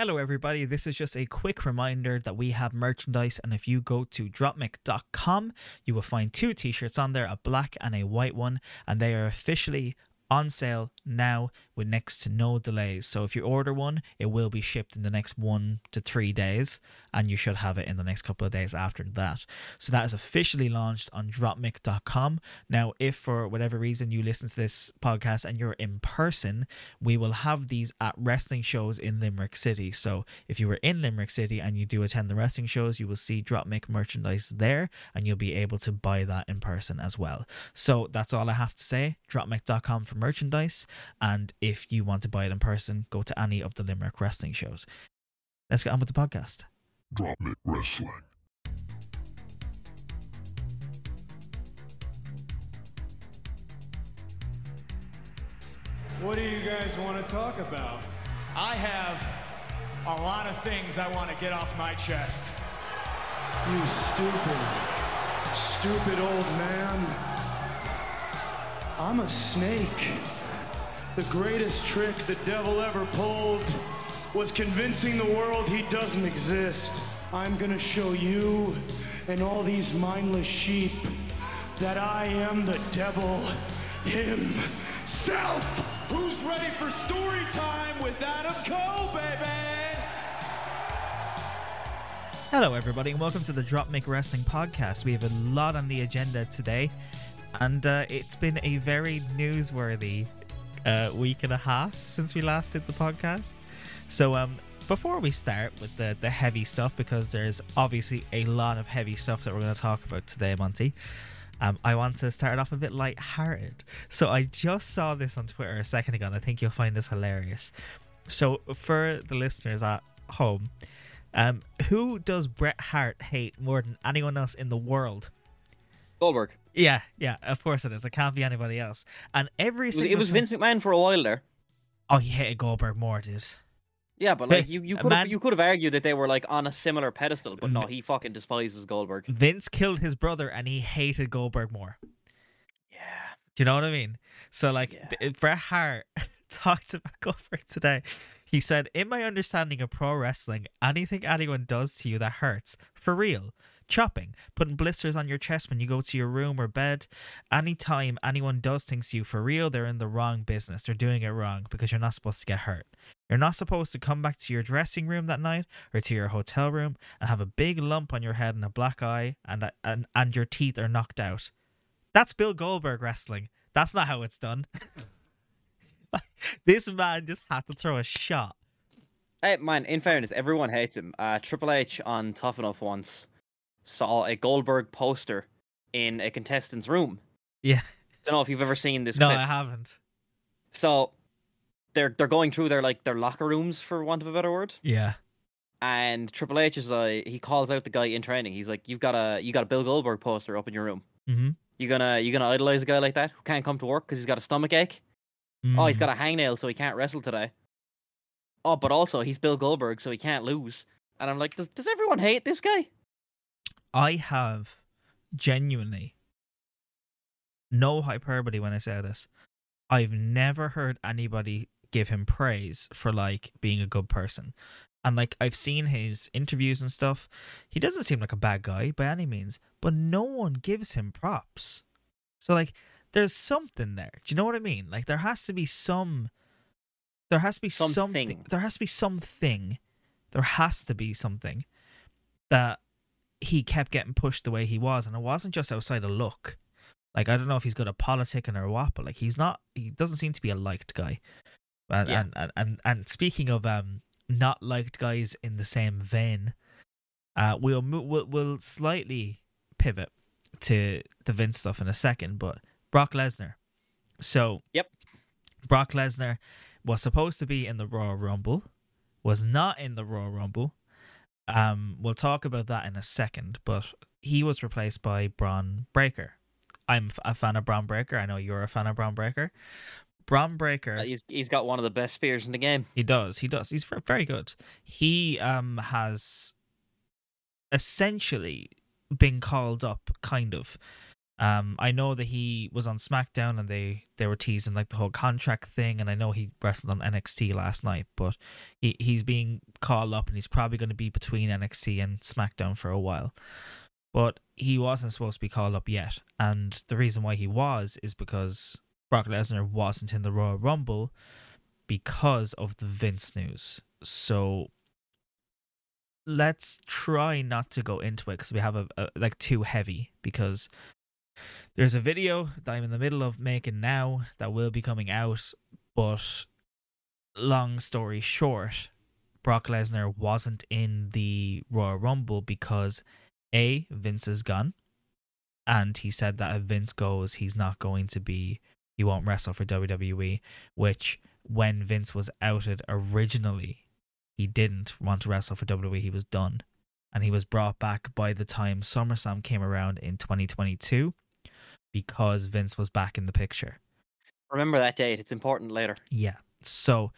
Hello, everybody. This is just a quick reminder that we have merchandise, and if you go to dropmic.com, you will find two t shirts on there a black and a white one, and they are officially on sale now with next to no delays. So if you order one, it will be shipped in the next one to three days, and you should have it in the next couple of days after that. So that is officially launched on dropmic.com. Now, if for whatever reason you listen to this podcast and you're in person, we will have these at wrestling shows in Limerick City. So if you were in Limerick City and you do attend the wrestling shows, you will see Dropmic merchandise there and you'll be able to buy that in person as well. So that's all I have to say. Dropmic.com for merchandise. And if you want to buy it in person, go to any of the Limerick wrestling shows. Let's get on with the podcast. Drop It Wrestling. What do you guys want to talk about? I have a lot of things I want to get off my chest. You stupid, stupid old man. I'm a snake. The greatest trick the devil ever pulled was convincing the world he doesn't exist. I'm gonna show you and all these mindless sheep that I am the devil himself. Who's ready for story time with Adam Cole, baby? Hello, everybody, and welcome to the Dropmic Wrestling podcast. We have a lot on the agenda today, and uh, it's been a very newsworthy uh, week and a half since we last did the podcast. So, um, before we start with the, the heavy stuff, because there's obviously a lot of heavy stuff that we're going to talk about today, Monty, um, I want to start off a bit light-hearted. So, I just saw this on Twitter a second ago, and I think you'll find this hilarious. So, for the listeners at home, um, who does Bret Hart hate more than anyone else in the world? Goldberg. Yeah, yeah, of course it is. It can't be anybody else. And every It was, single it was Vince McMahon for a while there. Oh, he hated Goldberg more, dude. Yeah, but like you, you could man- have you could have argued that they were like on a similar pedestal, but no, he fucking despises Goldberg. Vince killed his brother, and he hated Goldberg more. Yeah. Do you know what I mean? So, like, Yeah. th- Bret Hart talked about Goldberg today. He said, "In my understanding of pro wrestling, anything anyone does to you that hurts, for real." Chopping, putting blisters on your chest when you go to your room or bed. Anytime anyone does things to you for real, they're in the wrong business. They're doing it wrong because you're not supposed to get hurt. You're not supposed to come back to your dressing room that night or to your hotel room and have a big lump on your head and a black eye and and, and your teeth are knocked out. That's Bill Goldberg wrestling. That's not how it's done. this man just had to throw a shot. Hey man, in fairness, everyone hates him. Uh, Triple H on Tough Enough once saw a Goldberg poster in a contestant's room. Yeah. I Don't know if you've ever seen this No, clip. I haven't. So they're they're going through their like their locker rooms for want of a better word. Yeah. And Triple H is like he calls out the guy in training. He's like, You've got a you got a Bill Goldberg poster up in your room. Mm-hmm. You gonna you gonna idolize a guy like that who can't come to work because he's got a stomach ache? Oh, he's got a hangnail, so he can't wrestle today. Oh, but also he's Bill Goldberg, so he can't lose. And I'm like, does does everyone hate this guy? I have genuinely no hyperbole when I say this. I've never heard anybody give him praise for like being a good person. And like I've seen his interviews and stuff. He doesn't seem like a bad guy by any means, but no one gives him props. So like there's something there. Do you know what I mean? Like there has to be some there has to be something. Something. There has to be something. There has to be something that he kept getting pushed the way he was, and it wasn't just outside of look. Like I don't know if he's good at politicking or what, but like he's not. He doesn't seem to be a liked guy. And Yeah. and, and and and speaking of um not liked guys in the same vein, uh, we'll we'll we'll slightly pivot to the Vince stuff in a second, but Brock Lesnar. So Yep. Brock Lesnar was supposed to be in the Royal Rumble, was not in the Royal Rumble. Um, we'll talk about that in a second, but he was replaced by Bron Breakker. I'm a fan of Bron Breakker. I know you're a fan of Bron Breakker. Bron Breakker. Uh, he's he's got one of the best spears in the game. He does. He does. He's very good. He um has essentially been called up, kind of, Um, I know that he was on SmackDown and they they were teasing like the whole contract thing, and I know he wrestled on NXT last night, but he he's being called up and he's probably going to be between NXT and SmackDown for a while. But he wasn't supposed to be called up yet, and the reason why he was is because Brock Lesnar wasn't in the Royal Rumble because of the Vince news. So let's try not to go into it because we have a, a like too heavy because there's a video that I'm in the middle of making now that will be coming out, but long story short, Brock Lesnar wasn't in the Royal Rumble because A, Vince is gone. And he said that if Vince goes, he's not going to be, he won't wrestle for WWE, which when Vince was outed originally, he didn't want to wrestle for WWE. He was done. And he was brought back by the time SummerSlam came around in 2022 because Vince was back in the picture. Remember that date. It's important later. Yeah. So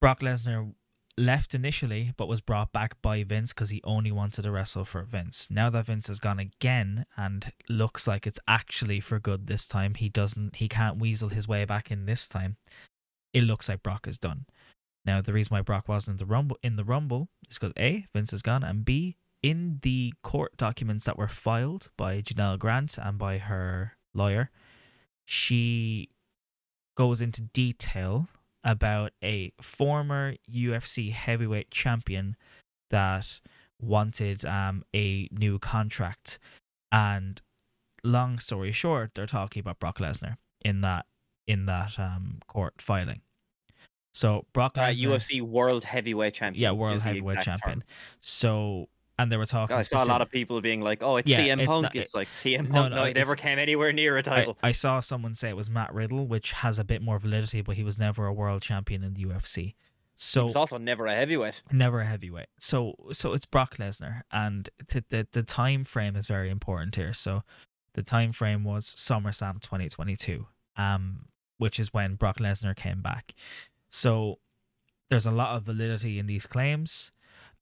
Brock Lesnar left initially, but was brought back by Vince because he only wanted to wrestle for Vince. Now that Vince has gone again and looks like it's actually for good this time, he doesn't he can't weasel his way back in this time. It looks like Brock is done. Now the reason why Brock wasn't in the rumble in the rumble is because A, Vince is gone, and B, in the court documents that were filed by Janelle Grant and by her lawyer, she goes into detail about a former UFC heavyweight champion that wanted um, a new contract. And long story short, they're talking about Brock Lesnar in that in that um, court filing. So Brock Uh, Lesnar, UFC World Heavyweight Champion. yeah, world heavyweight champion. term. So and they were talking. I saw a lot of people being like, "Oh, it's Yeah, CM it's Punk." not- it's like CM Punk. no, No, he never came anywhere near a title. I saw someone say it was Matt Riddle, which has a bit more validity, but he was never a world champion in the UFC. he So was also never a heavyweight. never a heavyweight. So so it's Brock Lesnar, and t- the the time frame is very important here. So the time frame was SummerSlam 2022, um, which is when Brock Lesnar came back. So there's a lot of validity in these claims,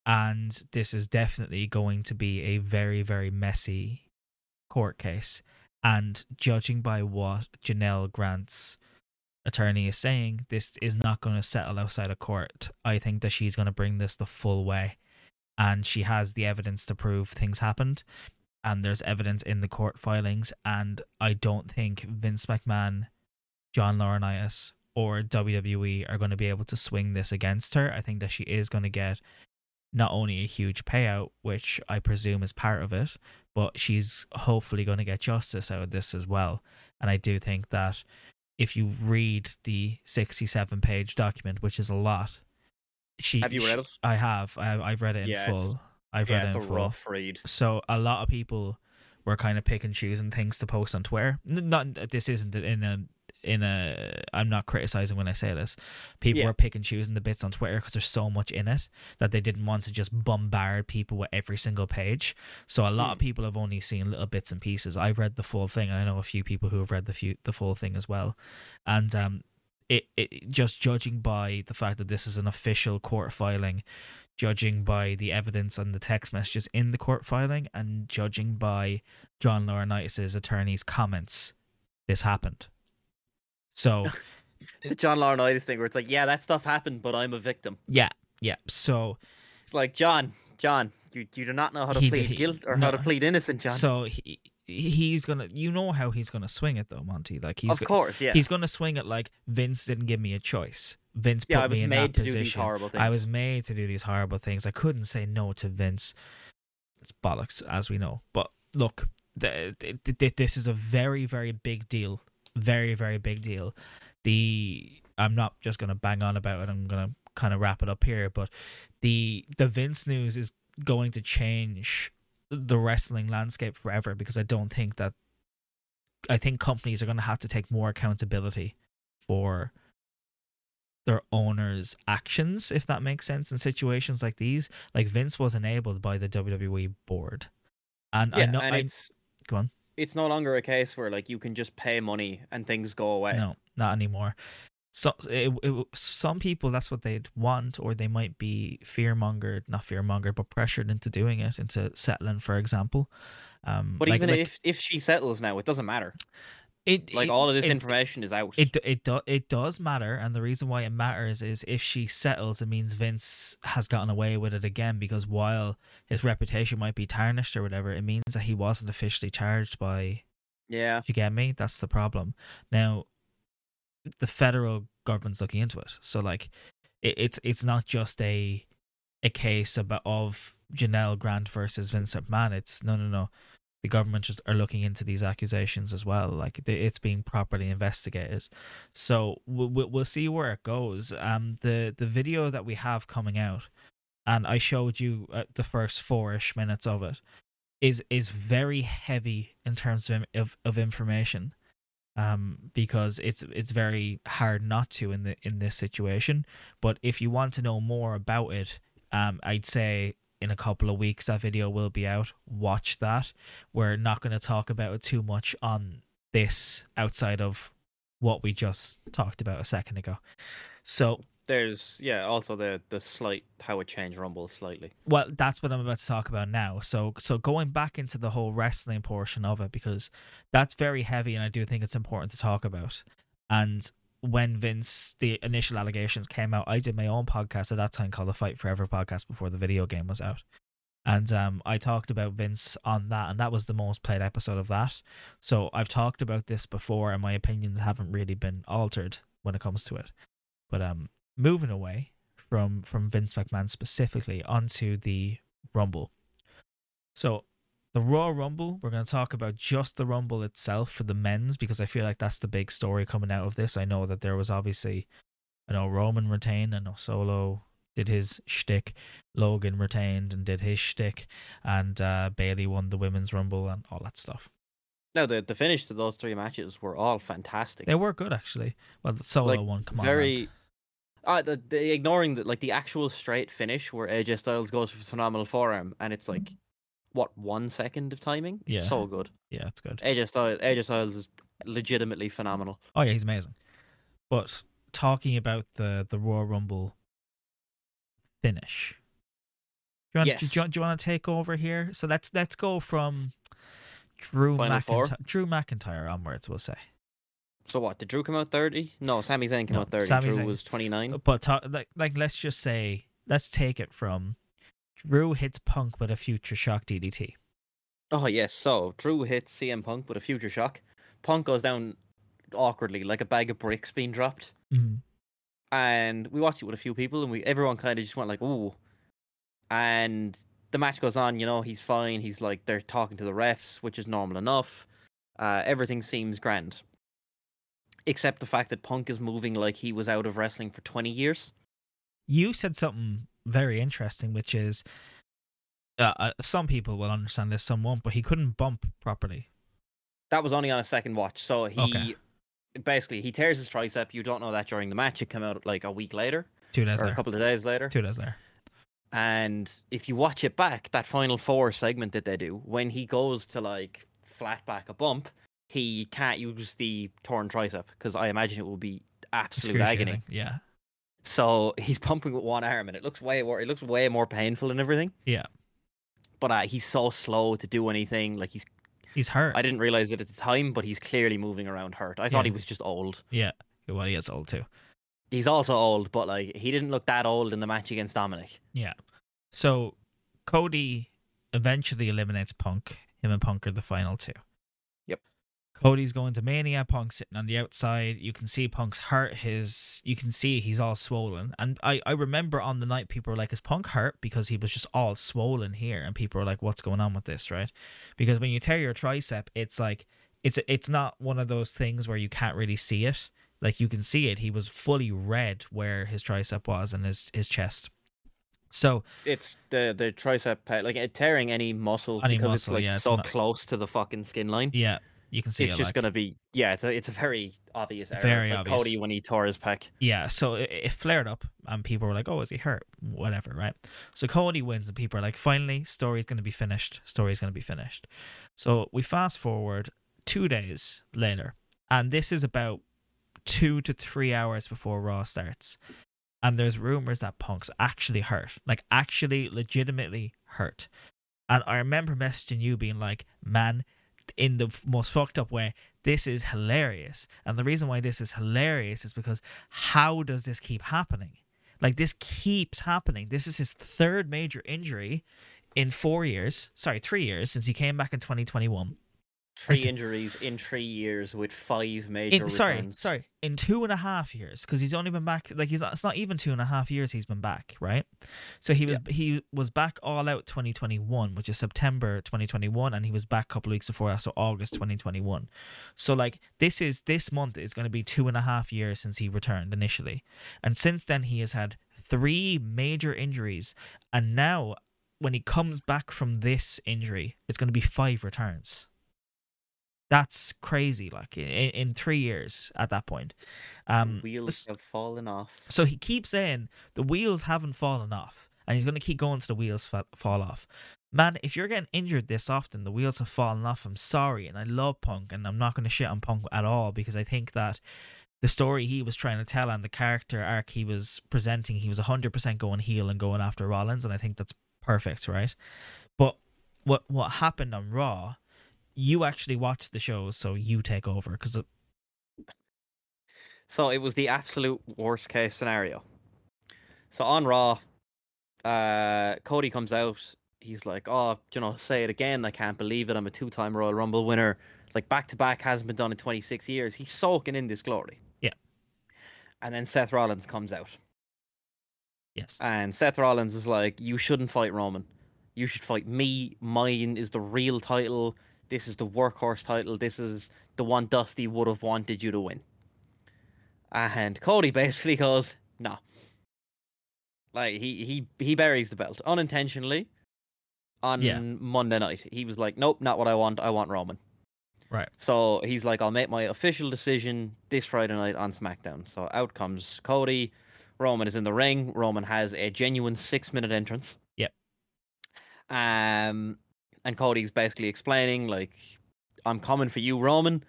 and this is definitely going to be a very very messy court case. And judging by what Janelle Grant's attorney is saying, this is not going to settle outside of court. I think that she's going to bring this the full way. And she has the evidence to prove things happened. And there's evidence in the court filings. And I don't think Vince McMahon, John Laurinaitis, or WWE are going to be able to swing this against her. I think that she is going to get not only a huge payout, which I presume is part of it, but she's hopefully going to get justice out of this as well. And I do think that if you read the 67 page document, which is a lot, she. Have you read it? I have. I, I've read it in Yeah, full. I've yeah, read it in full. rough read. So a lot of people were kind of pick and choosing things to post on Twitter. Not this isn't in a in a. I'm not criticizing when I say this. People Yeah. were pick and choosing the bits on Twitter because there's so much in it that they didn't want to just bombard people with every single page. So a lot of Hmm. people have only seen little bits and pieces. I've read the full thing. I know a few people who have read the few the full thing as well, and um. It, it just judging by the fact that this is an official court filing judging by the evidence and the text messages in the court filing and judging by John Laurinaitis' attorney's comments, this happened. So, The John Laurinaitis thing, where it's like, "Yeah, that stuff happened, but I'm a victim." yeah, yeah. So, It's like, John, John, you you do not know how to He plead did- guilt or no. how to plead innocent, John. so he he's gonna, you know how he's gonna swing it though, Monty. Like he's of course, yeah. he's gonna swing it like Vince didn't give me a choice. Vince put yeah, I was me in made that to position. do these horrible things. I was made to do these horrible things. I couldn't say no to Vince. It's bollocks, as we know. But look, th- th- th- this is a very, very big deal. Very, very big deal. The I'm not just gonna bang on about it. I'm gonna kind of wrap it up here. But the the Vince news is going to change the wrestling landscape forever because I don't think that. I think companies are going to have to take more accountability for their owners' actions, if that makes sense, in situations like these. Like Vince was enabled by the WWE board, and yeah, I know. and I, go on. It's no longer a case where like you can just pay money and things go away. No, not anymore. so it, it, some people that's what they'd want or they might be fear mongered not fear mongered but pressured into doing it into settling for example um But like- even like, if if she settles now, it doesn't matter. It Like it- all of this it- information is out. it it do, it does matter, and the reason why it matters is if she settles, it means Vince has gotten away with it again. Because while his reputation might be tarnished or whatever, it means that he wasn't officially charged by. yeah. Do you get me? That's the problem. Now, the federal government's looking into it, so like, it, it's it's not just a a case about of Janelle Grant versus Vincent McMahon. It's no, no, no. The government are looking into these accusations as well. Like it's being properly investigated. So we'll, we'll see where it goes. Um, the the video that we have coming out, and I showed you uh, the first four-ish minutes of it, is is very heavy in terms of of, of information. Um, because it's it's very hard not to in the in this situation. But if you want to know more about it, um, I'd say in a couple of weeks that video will be out. Watch that. We're not going to talk about it too much on this outside of what we just talked about a second ago. So, There's yeah. Also the the slight how it changed Rumble slightly. well, that's what I'm about to talk about now. So, so going back into the whole wrestling portion of it because that's very heavy, and I do think it's important to talk about. And when Vince, the initial allegations came out, I did my own podcast at that time called the Fight Forever podcast before the video game was out. And um, I talked about Vince on that, and that was the most played episode of that. So I've talked about this before, and my opinions haven't really been altered when it comes to it. But um, moving away from from Vince McMahon specifically onto the Rumble. So the Royal Rumble, we're going to talk about just the Rumble itself for the men's because I feel like that's the big story coming out of this. I know that there was obviously, I know Roman retained, I know Solo did his shtick, Logan retained and did his shtick, and uh, Bayley won the Women's Rumble and all that stuff. Now the the finish to those three matches were all fantastic. They were good actually. Well, the Solo Like, one, come on, very. man. Uh, the, the ignoring the like the actual straight finish where AJ Styles goes for phenomenal forearm and it's like what one second of timing. It's Yeah. so good. yeah, it's good. AJ Styles AJ Styles is legitimately phenomenal. Oh yeah, he's amazing. But talking about the the Royal Rumble finish, do you want, Yes. do, you, want- do you want to take over here? So let's let's go from Drew? McIntyre, Drew McIntyre onwards. We'll say, So what? Did Drew come out thirty? No, Sami Zayn came No, out thirty. Sami Drew Zayn- was twenty nine. but talk, like like let's just say let's take it from Drew hits Punk with a future shock DDT. Oh yes. So Drew hits CM Punk with a future shock. Punk goes down awkwardly like a bag of bricks being dropped. Mm-hmm. and we watched it with a few people, and we everyone kind of just went like, "Ooh," and the match goes on. You know, he's fine. He's like they're talking to the refs, which is normal enough. Uh, everything seems grand, except the fact that Punk is moving like he was out of wrestling for twenty years. You said something very interesting, which is uh, uh, some people will understand this, some won't, but he couldn't bump properly. That was only on a second watch, so he Okay. basically he tears his tricep. You don't know that during the match. It came out like a week later Two days or there. a couple of days later. Two days there. And if you watch it back, that final four segment that they do, when he goes to like flat back a bump, he can't use the torn tricep because I imagine it will be absolute agony. Yeah. So he's pumping with one arm, and it looks way more. It looks way more painful and everything. Yeah. But uh, he's so slow to do anything. Like he's, He's hurt. I didn't realize it at the time, but he's clearly moving around hurt. I thought he was just old. Yeah. Well, he is old too. He's also old, but like he didn't look that old in the match against Dominik. Yeah. So Cody eventually eliminates Punk. Him and Punk are the final two. Cody's going to Mania. Punk sitting on the outside. You can see Punk's hurt. His you can see he's all swollen. And I I remember on the night people were like, "Is Punk hurt?" Because he was just all swollen here, and people were like, "What's going on with this?" Right? Because when you tear your tricep, it's like it's it's not one of those things where you can't really see it. Like you can see it. He was fully red where his tricep was and his his chest. So It's the the tricep like tearing any muscle Any because muscle, it's like yeah, it's so not- close to the fucking skin line. yeah, you can see it's it. just like- gonna be yeah. It's a it's a very obvious error. Very like obvious. Cody when he tore his pec. Yeah, so it, it flared up, and people were like, "Oh, is he hurt?" Whatever, right? So Cody wins, and people are like, "Finally, story's going to be finished. Story's going to be finished." So we fast forward two days later, and this is about two to three hours before Raw starts. And there's rumors that Punk's actually hurt, like actually legitimately hurt. And I remember messaging you being like, man, in the most fucked up way, this is hilarious. And the reason why this is hilarious is because how does this keep happening? Like, this keeps happening. This is his third major injury in four years. Sorry, three years since he came back in 2021. Three It's- injuries in three years with five major In, sorry, returns. sorry, in two and a half years, because he's only been back. Like he's it's not even two and a half years he's been back, right? So he was he was back all out 2021, which is September 2021, and he was back a couple of weeks before that, so August 2021. So like this is this month is going to be two and a half years since he returned initially, and since then he has had three major injuries, and now when he comes back from this injury, it's going to be five returns. That's crazy. Like in, in three years at that point. Um, Wheels have fallen off. so he keeps saying the wheels haven't fallen off, and he's going to keep going to the wheels fa- fall off. Man, if you're getting injured this often, the wheels have fallen off. I'm sorry, and I love Punk, and I'm not going to shit on Punk at all because I think that the story he was trying to tell and the character arc he was presenting, he was 100% going heel and going after Rollins, and I think that's perfect, right? But what what happened on Raw? You actually watch the shows, so you take over because So it was the absolute worst case scenario. So on Raw, uh, Cody comes out. He's like, "Oh, you know, say it again. I can't believe it. I'm a two-time Royal Rumble winner. Like back to back hasn't been done in 26 years. He's soaking in this glory." Yeah. And then Seth Rollins comes out, yes, and Seth Rollins is like, "You shouldn't fight Roman. You should fight me. Mine is the real title. This is the workhorse title. This is the one Dusty would have wanted you to win." And Cody basically goes, "No." Like he he he buries the belt unintentionally on Yeah. Monday night. He was like, "Nope, not what I want. I want Roman." right. So he's like, "I'll make my official decision this Friday night on SmackDown." So out comes Cody. Roman is in the ring. Roman has a genuine six minute entrance. Yep. Um, and Cody's basically explaining like, "I'm coming for you, Roman."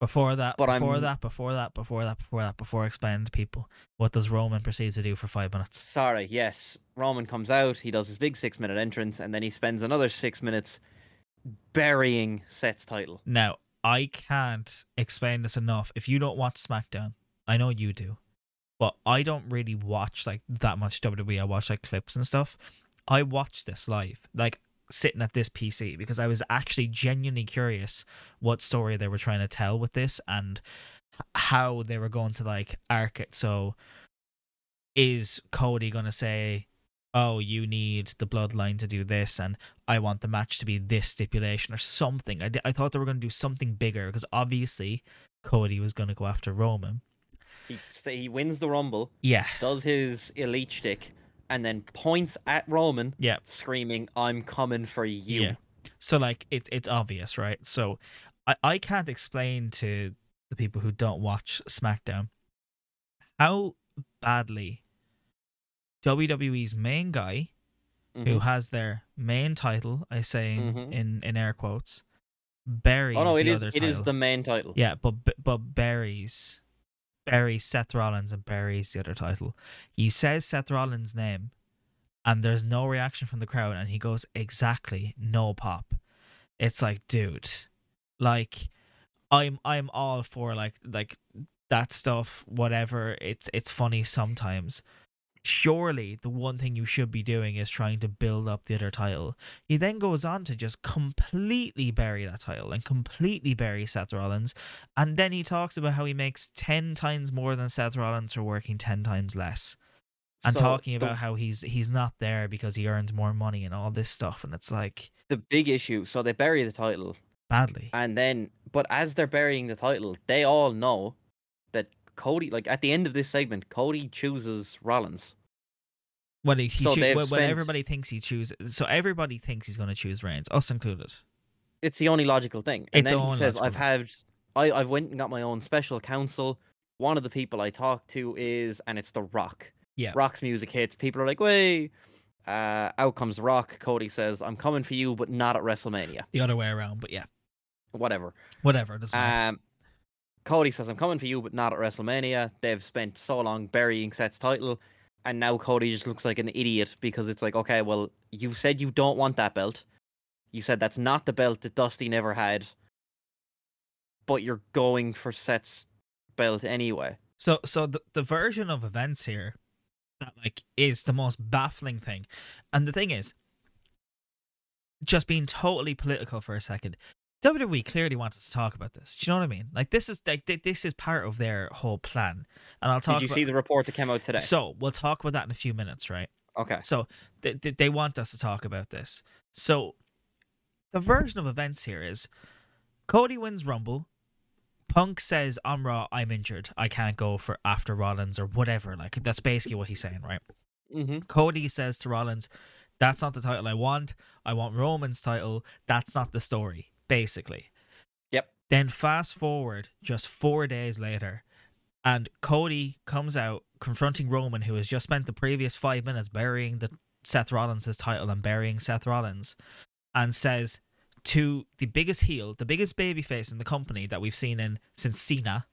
Before that, But before I'm- that, before that, before that, before that, before I explain to people what does Roman proceed to do for five minutes. Sorry, yes. Roman comes out, he does his big six minute entrance, and then he spends another six minutes burying Seth's title. Now, I can't explain this enough. If you don't watch SmackDown, I know you do, but I don't really watch like that much WWE. I watch like clips and stuff. I watched this live, like sitting at this PC, because I was actually genuinely curious what story they were trying to tell with this and how they were going to like arc it. So, is Cody going to say, oh, you need the bloodline to do this, and I want the match to be this stipulation or something. I, I thought they were going to do something bigger because obviously Cody was going to go after Roman. He he wins the Rumble, Yeah, does his elite shtick, and then points at Roman, yeah, screaming, I'm coming for you. yeah. So like it's it's obvious, right? So I I can't explain to the people who don't watch SmackDown how badly WWE's main guy who Mhm. has their main title, I say in Mhm. in, in air quotes, buries Oh no, it is it is title. the main title. Yeah, but but buries buries Seth Rollins and buries the other title. He says Seth Rollins' name, and there's no reaction from the crowd, and he goes exactly no pop. It's like, dude, like I'm I'm all for like like that stuff, whatever. It's it's funny sometimes. Surely the one thing you should be doing is trying to build up the other title. He then goes on to just completely bury that title and completely bury Seth Rollins. And then he talks about how he makes 10 times more than Seth Rollins for working 10 times less. And So talking the- about how he's he's not there because he earns more money and all this stuff. And it's like, The big issue, so they bury the title, badly. and then, but as they're burying the title, they all know that Cody, like at the end of this segment, Cody chooses Rollins. When, he, he So when, when spent- everybody thinks he chooses, so everybody thinks he's going to choose Reigns, us included. It's the only logical thing. And It's then the he says, "I've had, I, I've went and got my own special counsel. One of the people I talk to is, and it's The Rock. Yeah. Rock's music hits. People are like, "Way!" Uh, out comes The Rock. Cody says, "I'm coming for you, but not at WrestleMania. The other way around, but yeah, Whatever." whatever. Doesn't matter. Cody says, I'm coming for you, but not at WrestleMania. They've spent so long burying Seth's title, and now Cody just looks like an idiot because it's like, okay, well, you said you don't want that belt. You said that's not the belt that Dusty never had, but you're going for Seth's belt anyway. So so the the version of events here that like is the most baffling thing. And the thing is just being totally political for a second. WWE clearly wanted to talk about this. Do you know what I mean? Like this is like this is part of their whole plan. And I'll talk Did you about, see the report that came out today? So, we'll talk about that in a few minutes, right? okay. So they, they they want us to talk about this. So the version of events here is Cody wins Rumble. Punk says "I'm Raw, I'm injured. I can't go for after Rollins or whatever. Like that's basically what he's saying, right? Mm-hmm. Cody says to Rollins, That's not the title I want. I want Roman's title. That's not the story, basically. Yep. Then fast forward just four days later, and Cody comes out confronting Roman, who has just spent the previous five minutes burying the Seth Rollins' title and burying Seth Rollins, and says to the biggest heel, the biggest babyface in the company that we've seen in since Cena,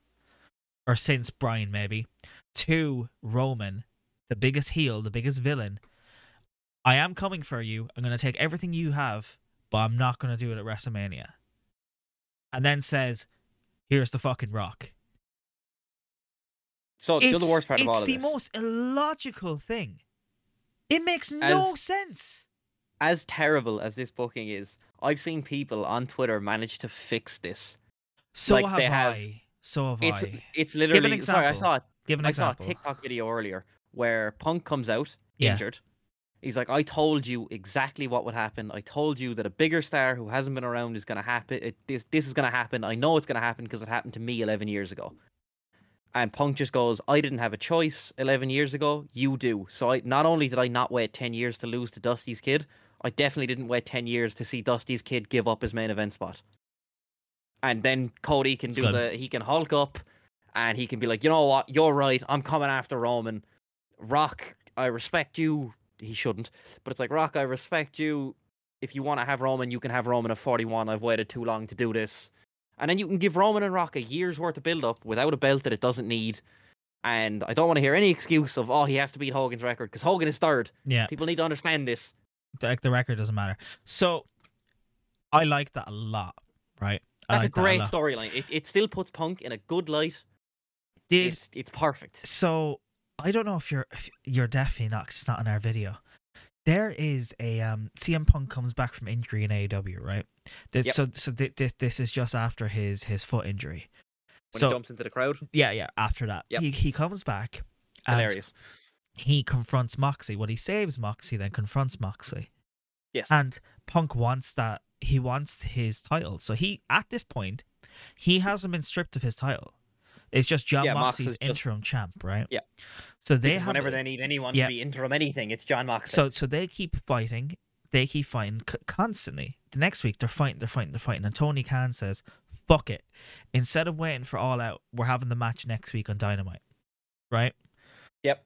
or since Bryan maybe, to Roman, the biggest heel, the biggest villain. I am coming for you. I'm going to take everything you have, but I'm not going to do it at WrestleMania. And then says, "Here's the fucking rock." So the worst part of it's all of It's the this, most illogical thing. It makes no As- sense. as terrible as this booking is, I've seen people on Twitter manage to fix this. So like, have they have- I. So have It's I. it's literally sorry, I saw it. Give an I example. saw a TikTok video earlier where Punk comes out Yeah. injured. He's like, I told you exactly what would happen. I told you that a bigger star who hasn't been around is going to happen. It, this this is going to happen. I know it's going to happen because it happened to me 11 years ago. And Punk just goes, I didn't have a choice 11 years ago. You do. So I not only did I not wait 10 years to lose to Dusty's kid, I definitely didn't wait 10 years to see Dusty's kid give up his main event spot. And then Cody can It's do good. the he can hulk up and he can be like, you know what, you're right. I'm coming after Roman. Rock, I respect you. He shouldn't, but it's like Rock, I respect you. If you want to have Roman, you can have Roman at 41. I've waited too long to do this, and then you can give Roman and Rock a year's worth of build up without a belt that it doesn't need. And I don't want to hear any excuse of oh he has to beat Hogan's record because Hogan is third. yeah, People need to understand this. like the record doesn't matter. So I like that a lot, right? I That's like a that great lot. storyline. It it still puts Punk in a good light. Did It's it's perfect. so I don't know if you're if you're definitely not 'cause it's not in our video. There is a um CM Punk comes back from injury in AEW, right? This, Yep. So so thi- this this is just after his his foot injury. When so he jumps into the crowd, yeah, yeah. After that, Yep. he he comes back. hilarious. He confronts Moxley. Well, he saves Moxie, then confronts Moxie. Yes. And Punk wants that. He wants his title. So he, at this point, he hasn't been stripped of his title. It's just Jon Yeah, Mox Moxley's just- interim champ, right? Yeah. So they Because have whenever they need anyone yeah. to be interim anything, it's Jon Moxley. so so they keep fighting. They keep fighting c- constantly. The next week they're fighting, they're fighting, they're fighting, and Tony Khan says, "Fuck it." Instead of waiting for All Out, we're having the match next week on Dynamite, right? Yep.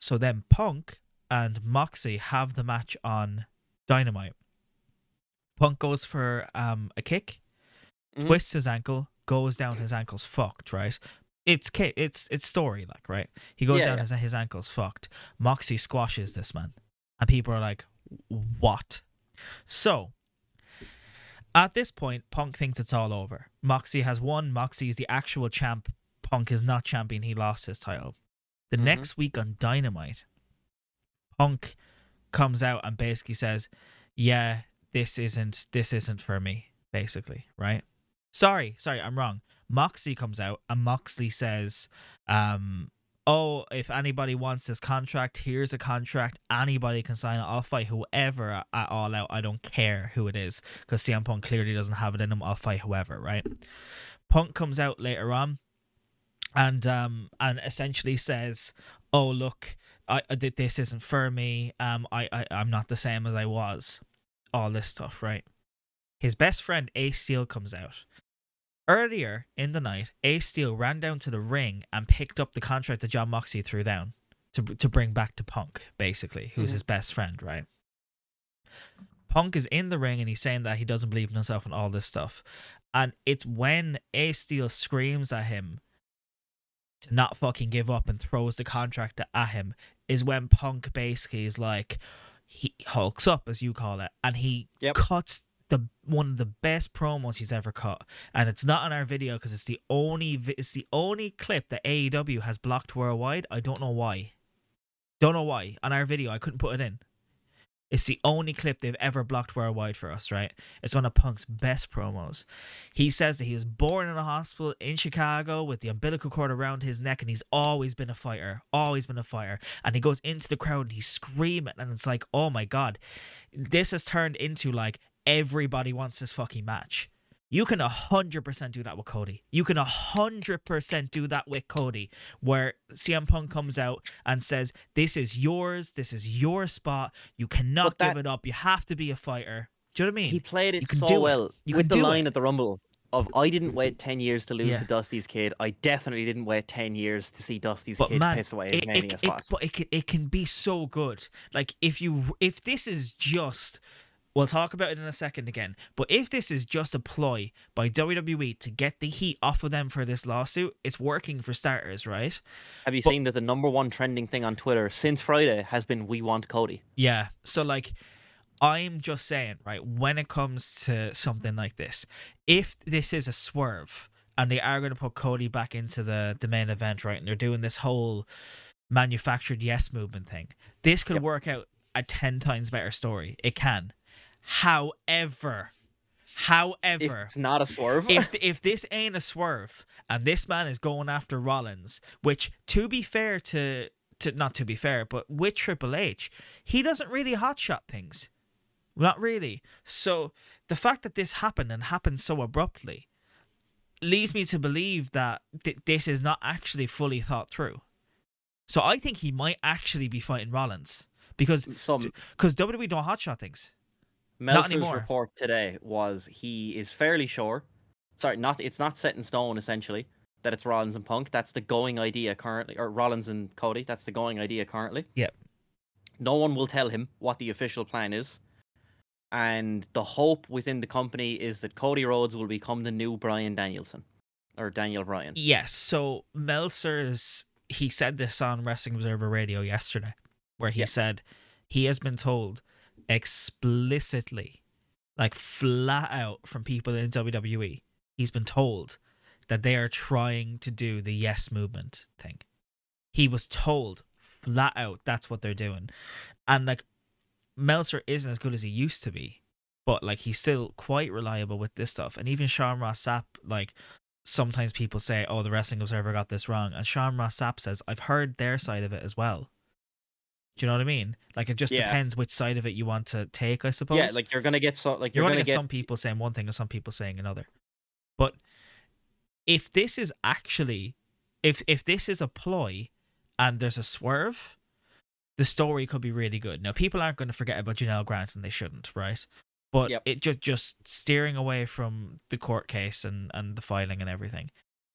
So then Punk and Moxie have the match on Dynamite. Punk goes for um a kick, Mhm. twists his ankle, goes down. His ankle's fucked, right? It's it's it's story like right. He goes Yeah, down. yeah. His his ankle's fucked. Moxie squashes this man, and people are like, "What?" So. At this point, Punk thinks it's all over. Moxie has won. Moxie is the actual champ. Punk is not champion. He lost his title. The Mhm. next week on Dynamite, Punk comes out and basically says, "Yeah, this isn't this isn't for me." Basically, right? Sorry, sorry, I'm wrong. Moxley comes out and Moxley says, um, "Oh, if anybody wants this contract, here's a contract. Anybody can sign it. I'll fight whoever at at all out. I don't care who it is because CM Punk clearly doesn't have it in him. I'll fight whoever." Right? Punk comes out later on and um and essentially says, "Oh look, I, I this isn't for me. Um, I, I I'm not the same as I was. All this stuff, right?" His best friend Ace Steel comes out. Earlier in the night, Ace Steel ran down to the ring and picked up the contract that Jon Moxley threw down to to bring back to Punk, basically, who's Mhm. his best friend, right? Punk is in the ring and he's saying that he doesn't believe in himself and all this stuff. And it's when Ace Steel screams at him to not fucking give up and throws the contract at him is when Punk basically is like he hulks up as you call it and he Yep. cuts the one of the best promos he's ever cut and it's not on our video because it's the only it's the only clip that AEW has blocked worldwide I don't know why don't know why on our video I couldn't put it in it's the only clip they've ever blocked worldwide for us, right? It's one of Punk's best promos. He says that he was born in a hospital in Chicago with the umbilical cord around his neck and he's always been a fighter, always been a fighter. And he goes into the crowd and he's screaming and it's like, oh my God, this has turned into like everybody wants this fucking match. You can 100% do that with Cody. You can 100% do that with Cody, where CM Punk comes out and says, This is yours. This is your spot. You cannot that- give it up. You have to be a fighter. Do you know what I mean? He played You it can so do it. well You with can the do line it. at the Rumble of "I didn't wait ten years to lose Yeah. to Dusty's kid. I definitely didn't wait ten years to see Dusty's but kid man, piss away his it, mania it, it, but it can, it can be so good. Like if you if this is just we'll talk about it in a second again. But if this is just a ploy by WWE to get the heat off of them for this lawsuit, it's working for starters, right? Have you but- seen that the number one trending thing on Twitter since Friday has been "We want Cody"? Yeah. So like I'm just saying, right, when it comes to something like this, if this is a swerve and they are going to put Cody back into the, the main event, right, and they're doing this whole manufactured yes movement thing, this could Yep. work out a 10 times better story. It can. However, If however, it's not a swerve, if if this ain't a swerve and this man is going after Rollins, which to be fair to to not to be fair, but with Triple H, he doesn't really hotshot things. Not really. So the fact that this happened and happened so abruptly leads me to believe that th- this is not actually fully thought through. So I think he might actually be fighting Rollins because some because WWE don't hotshot things. Meltzer's report today was he is fairly sure. Sorry, not it's not set in stone essentially that it's Rollins and Punk. That's the going idea currently, or Rollins and Cody. That's the going idea currently. Yep. No one will tell him what the official plan is, and the hope within the company is that Cody Rhodes will become the new Bryan Danielson, or Daniel Bryan. Yes. So Meltzer's he said this on Wrestling Observer Radio yesterday, where he Yeah. said he has been told explicitly, like flat out from people in WWE, he's been told that they are trying to do the yes movement thing. He was told flat out that's what they're doing. And like Meltzer isn't as good as he used to be, but like he's still quite reliable with this stuff. And even Sean Ross Sapp, like sometimes people say, "Oh, the Wrestling Observer got this wrong," and Sean Ross Sapp says, "I've heard their side of it as well." Do you know what I mean? Like it just Yeah. depends which side of it you want to take, I suppose. Yeah, like you're gonna get so like you're, you're, going to gonna get some people saying one thing and some people saying another. But if this is actually, if if this is a ploy, and there's a swerve, the story could be really good. Now people aren't going to forget about Janelle Grant, and they shouldn't, right? But Yep. it just just steering away from the court case and and the filing and everything.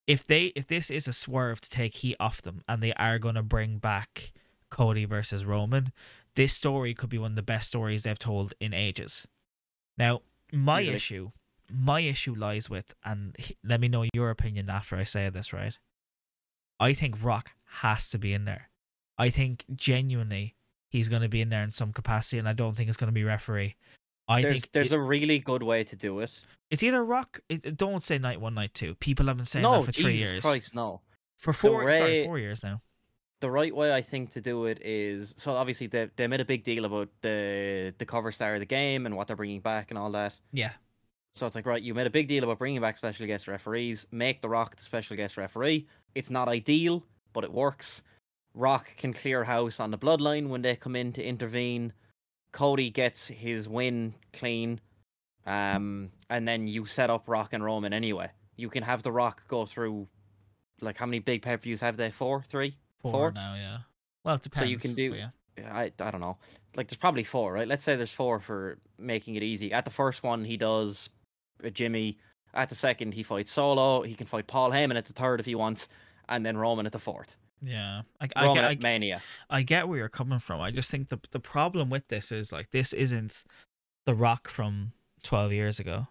If they if this is a swerve to take heat off them, and they are going to bring back Cody versus Roman, this story could be one of the best stories they've told in ages. Now, my Easily. issue, my issue lies with, and let me know your opinion after I say this, right? I think Rock has to be in there. I think genuinely he's going to be in there in some capacity, and I don't think it's going to be referee. I there's think there's it- a really good way to do it. it's either Rock. It, don't say night one, night two. People have been saying no, that for three Jesus years. Christ, no. For four, sorry, four years now. The right way I think to do it is so obviously they they made a big deal about the the cover star of the game and what they're bringing back and all that. Yeah, So it's like right, you made a big deal about bringing back special guest referees. Make the Rock the special guest referee. It's not ideal, but it works. Rock can clear house on the Bloodline when they come in to intervene. Cody gets his win clean, um, and then you set up Rock and Roman anyway. You can have the Rock go through, like how many big pay per views have they? Four, three, four, Four? now. Yeah. Well, it depends. So you can do- yeah. I I don't know. Like there's probably four, right? Let's say there's four for making it easy. At the first one, he does uh, Jimmy. At the second, he fights Solo. He can fight Paul Heyman at the third if he wants, and then Roman at the fourth. Yeah, I, I, Roman get, I, Mania. I get where you're coming from. I just think the the problem with this is like this isn't The Rock from twelve years ago.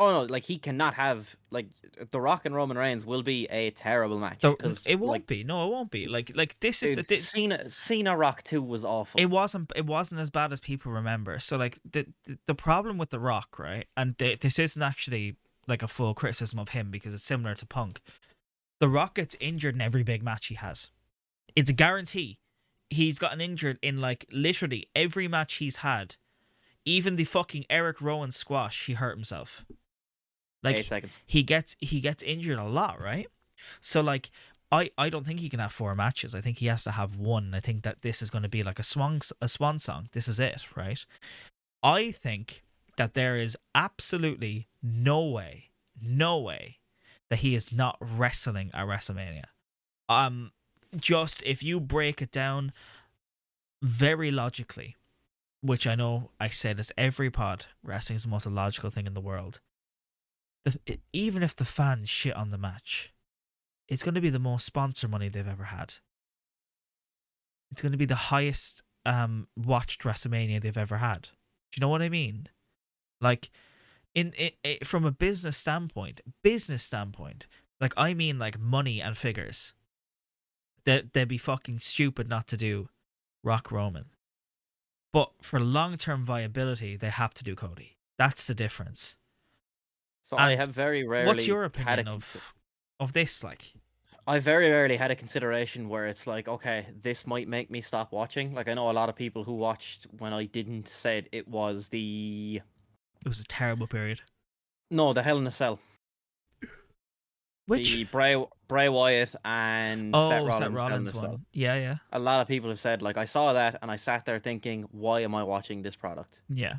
Oh no, like he cannot have like The Rock and Roman Reigns will be a terrible match. The- 'cause, it won't like, be. No, it won't be. Like like this is the thi- Cena Cena Rock two was awful. it wasn't it wasn't as bad as people remember. So like the the, the problem with the Rock, right? And th- this isn't actually like a full criticism of him because it's similar to Punk. The Rock gets injured in every big match he has. It's a guarantee. He's gotten injured in like literally every match he's had. Even the fucking Erick Rowan squash, he hurt himself. Like Eight seconds. he gets he gets injured a lot, right? So like I I don't think he can have four matches. I think he has to have one. I think that this is going to be like a swan a swan song. This is it, right? I think that there is absolutely no way, no way that he is not wrestling at WrestleMania. Um just if you break it down very logically, which I know I say this every pod, wrestling is the most illogical thing in the world the, it, even if the fans shit on the match, it's going to be the most sponsor money they've ever had. It's going to be the highest um watched WrestleMania they've ever had. Do you know what I mean? Like, in from a business standpoint, business standpoint, like I mean, like money and figures. They'd be fucking stupid not to do Rock Roman. But for long term viability, they have to do Cody. That's the difference. So I have very rarely. What's your had a opinion consi- of of this? Like, I very rarely had a consideration where it's like, okay, this might make me stop watching. Like I know a lot of people who watched when I didn't said it was the it was a terrible period. no the Hell in a Cell, Which the Bray Bray Wyatt and oh, Seth Rollins, Seth Rollins a Cell. one. Yeah, yeah, A lot of people have said like I saw that and I sat there thinking, why am I watching this product? yeah.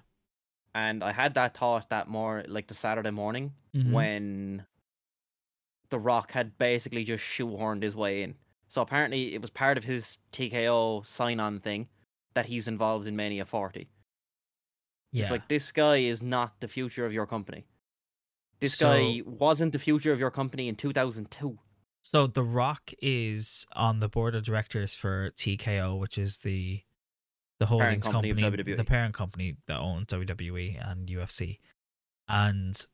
And I had that thought that more like the Saturday morning Mhm. when The Rock had basically just shoehorned his way in. So apparently it was part of his TKO sign on thing that he's involved in Mania 40. yeah. It's like this guy is not the future of your company. This So- guy wasn't the future of your company in 2002. so The Rock is on the board of directors for TKO, which is the the holdings company company, the parent company that owns WWE and UFC, and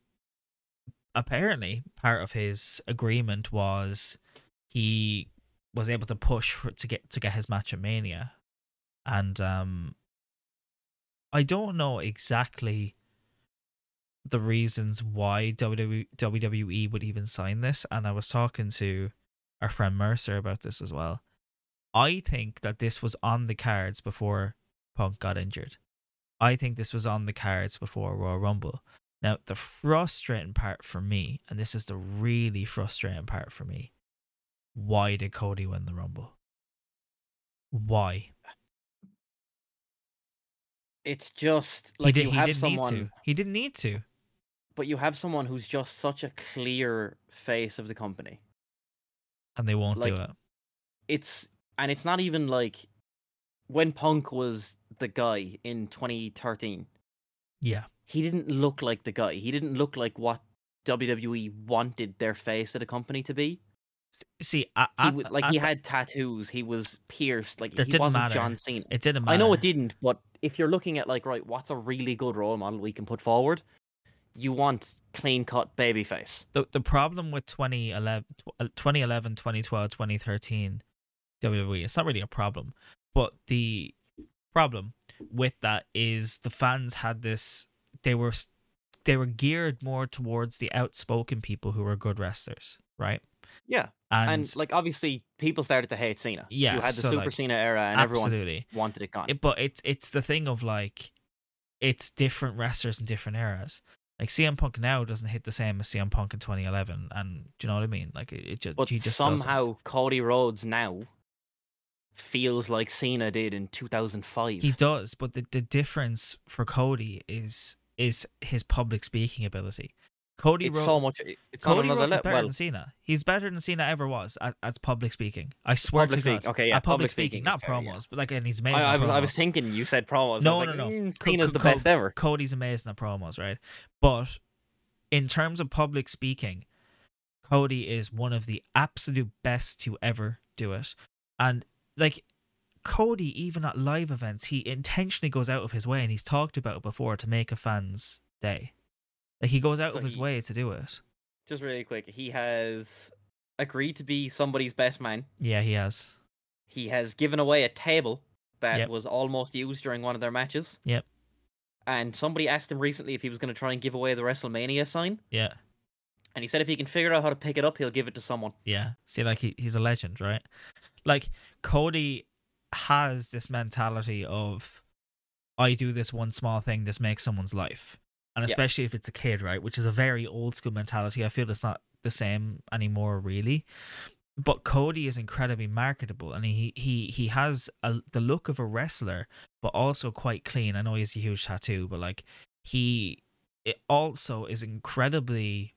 apparently part of his agreement was he was able to push for, to get to get his match at Mania, and um, I don't know exactly the reasons why WWE would even sign this, and I was talking to our friend Mercer about this as well. I think that this was on the cards before Punk got injured. I think this was on the cards before Royal Rumble. Now, the frustrating part for me, and this is the really frustrating part for me, why did Cody win the Rumble? Why? It's just like he, did, you have didn't someone, need to. He didn't need to. but you have someone who's just such a clear face of the company. And they won't do it. It's and it's not even like when Punk was the guy in 2013. Yeah. He didn't look like the guy. He didn't look like what WWE wanted their face of the company to be. See, I, He like I- he had tattoos. He was pierced. Like That he didn't wasn't matter. John Cena. it didn't matter. I know it didn't, but if you're looking at like right, what's a really good role model we can put forward? You want clean cut babyface. the the problem with 2011, uh, 2011 2012 2013 WWE it's not really a problem. But the problem with that is the fans had this they were they were geared more towards the outspoken people who were good wrestlers right? Yeah, and, and, like obviously people started to hate Cena. Yeah, you had the so, Super like, Cena era, and everyone wanted it gone. It- but it's it's the thing of like it's different wrestlers in different eras. Like CM Punk now doesn't hit the same as CM Punk in 2011 and do you know what I mean? Like it, it just but just somehow doesn't. Cody Rhodes now feels like Cena did in 2005. He does, but the, the difference for Cody is is his public speaking ability. Cody it's Rhodes, so much. It's on Cody another Rhodes is level. better Well, than Cena. He's better than Cena ever was at, at public speaking. I swear public to God. Okay, yeah, at public, public speaking, not fair, yeah. promos, but like, and he's amazing. I, I was I was thinking you said promos. No, no, like, no. "Mm, Cena's co- the Co- best ever. Cody's amazing at promos, right? But in terms of public speaking, Cody is one of the absolute best to ever do it. And like Cody, even at live events, he intentionally goes out of his way, and he's talked about it before to make a fan's day. Like he goes out So of his he- way to do it. Just really quick, he has agreed to be somebody's best man. Yeah, he has. He has given away a table that Yep. was almost used during one of their matches. Yep. And somebody asked him recently if he was going to try and give away the WrestleMania sign. Yeah, And he said if he can figure out how to pick it up, he'll give it to someone. yeah. See, like he, he's a legend, right? Like Cody has this mentality of, I do this one small thing, this makes someone's life, and Yeah. especially if it's a kid, right? Which is a very old school mentality. I feel it's not the same anymore, really. But Cody is incredibly marketable, and he he he has a, the look of a wrestler, but also quite clean. I know he has a huge tattoo, but like he it also is incredibly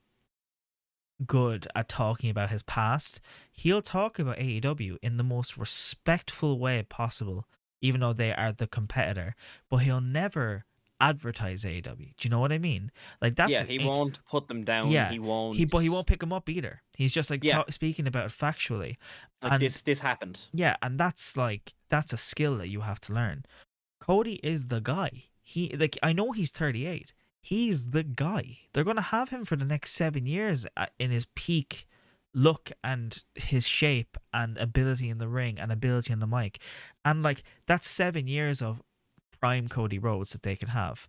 good at talking about his past. He'll talk about AEW in the most respectful way possible, even though they are the competitor. But he'll never advertise AEW. Do you know what I mean? Like that's yeah, he a- won't put them down. Yeah, he won't. He but he won't pick them up either. He's just like Yeah. ta- speaking about it factually. Like and- this, this happened. Yeah, and that's like that's a skill that you have to learn. Cody is the guy. He like I know he's 38. He's the guy. They're going to have him for the next 7 years uh, in his peak look and his shape and ability in the ring and ability on the mic. And like that's 7 years of prime Cody Rhodes that they can have.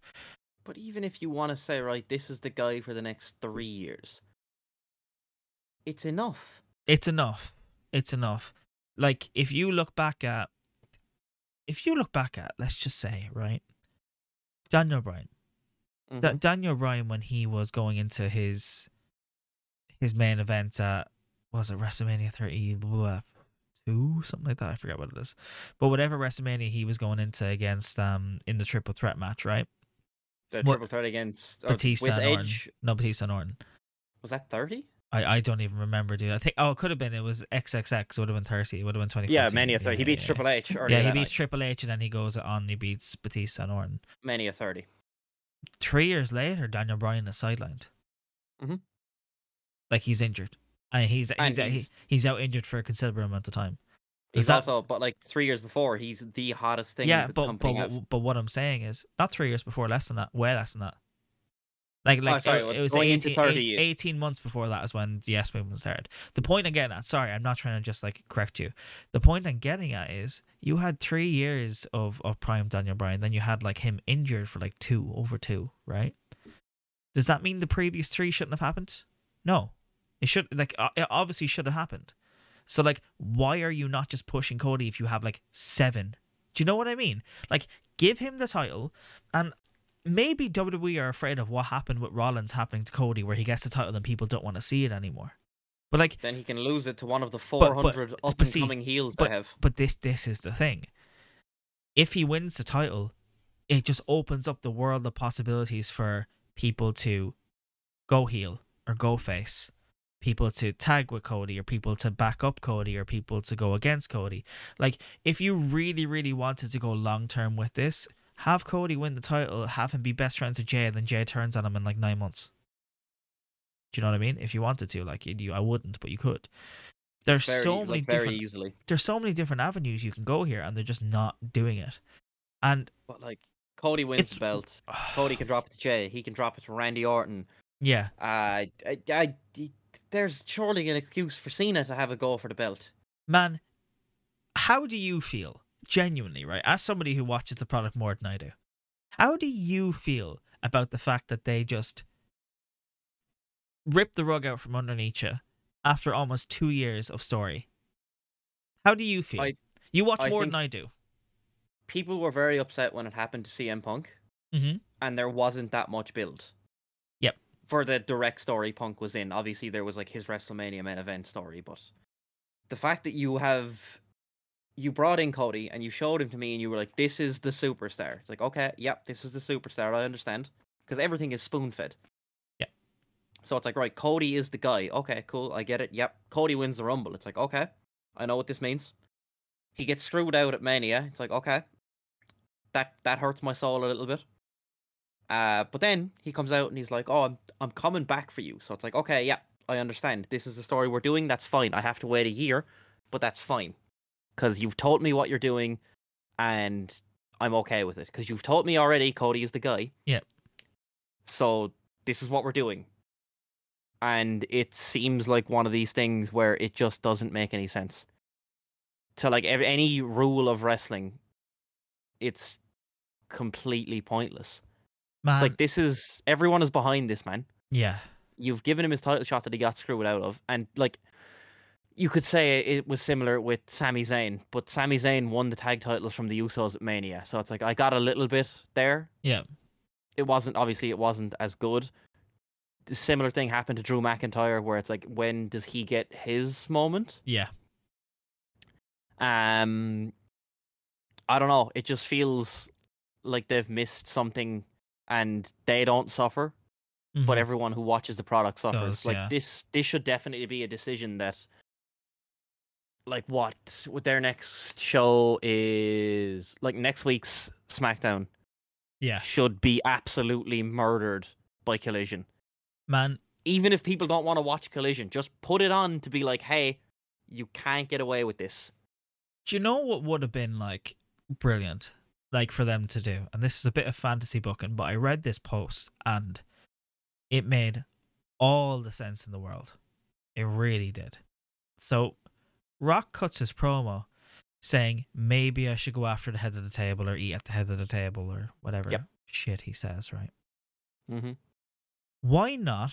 But even if you want to say, right, this is the guy for the next three years, it's enough. It's enough. It's enough. Like if you look back at if you look back at let's just say, right? Daniel Bryan Da- Mhm. Daniel Bryan when he was going into his his main event at was it WrestleMania 32 something like that I forget what it is but whatever WrestleMania he was going into against um in the triple threat match right The what- triple threat against uh, Batista with and Orton Edge. no Batista and Orton Was that thirty? I, I don't even remember dude I think oh it could have been it was XXX it would have been 30 it would have been 20 Yeah, Mania thirty. He beats Triple H. yeah, he beats night. Triple H and then he goes on he beats Batista and Orton Mania thirty. Three years later, Daniel Bryan is sidelined. Mhm. Like he's injured, and he's And he's, he's- he's he's out injured for a considerable amount of time. He's that- also, but like three years before, he's the hottest thing. yeah, but company but have. but what I'm saying is not three years before, less than that, way less than that. Like like Oh, sorry, it, it was going 18, into 30 eight- 18 months before that is when the Yes movement started. The point I'm getting at, sorry, I'm not trying to just like correct you. The point I'm getting at is you had three years of, of prime Daniel Bryan, then you had like him injured for like two, over two, right? Does that mean the previous three shouldn't have happened? No. It should like uh, it obviously should have happened. So like why are you not just pushing Cody if you have like 7? Do you know what I mean? Like give him the title and maybe WWE are afraid of what happened with Rollins happening to Cody where he gets the title and people don't want to see it anymore. But like Then he can lose it to one of the four hundred up and coming heels but, they have. But this this is the thing. If he wins the title, it just opens up the world of possibilities for people to go heel or go face, people to tag with Cody or people to back up Cody or people to go against Cody. Like if you really really wanted to go long term with this, have Cody win the title, have him be best friends with Jey, and then Jey turns on him in like nine months. Do you know what I mean? If you wanted to, like you, I wouldn't, but you could. There's Very, so like, many very different easily. there's so many different avenues you can go here and they're just not doing it and But like Cody wins the belt. Cody can drop it to Jey. He can drop it to Randy Orton. yeah Uh, I, I, there's surely an excuse for Cena to have a go for the belt. man how do you feel genuinely right as somebody who watches the product more than i do how do you feel about the fact that they just ripped the rug out from underneath you after almost two years of story how do you feel I- you watch I more than i do People were very upset when it happened to CM Punk, mm-hmm. and there wasn't that much build. Yep. For the direct story Punk was in, obviously there was like his WrestleMania main event story, but the fact that you have you brought in Cody and you showed him to me and you were like, "This is the superstar." It's like, okay, yep, this is the superstar. I understand because everything is spoon fed. Yeah. So it's like, right, Cody is the guy. Okay, cool, I get it. Yep, Cody wins the Rumble. It's like, okay, I know what this means. He gets screwed out at Mania. It's like, okay, that that hurts my soul a little bit. Uh, but then he comes out and he's like, "Oh, I'm I'm coming back for you." So it's like, okay, yeah, I understand. This is the story we're doing. That's fine. I have to wait a year, but that's fine because you've told me what you're doing. and I'm okay with it because you've told me already Cody is the guy. Yeah. So this is what we're doing. And it seems like one of these things where it just doesn't make any sense. To like ev- any rule of wrestling, it's completely pointless. Man, It's like this is everyone is behind this man. yeah, You've given him his title shot that he got screwed out of, and like you could say it was similar with Sami Zayn, but Sami Zayn won the tag titles from the Usos at Mania, so it's like I got a little bit there. yeah, It wasn't obviously it wasn't as good. The similar thing happened to Drew McIntyre, where it's like when does he get his moment? yeah. Um, I don't know. It just feels like they've missed something, and they don't suffer. but Mhm. everyone who watches the product suffers. Does, like yeah. this, this should definitely be a decision that, like, what with their next show is like next week's SmackDown yeah, should be absolutely murdered by Collision. man. Even if people don't want to watch Collision, just put it on to be like, hey, you can't get away with this. Do you know what would have been like brilliant, like for them to do? And this is a bit of fantasy booking, but I read this post and it made all the sense in the world. It really did. So, Rock cuts his promo saying maybe I should go after the head of the table or eat at the head of the table or whatever Yep. shit he says, right? Mm-hmm. why not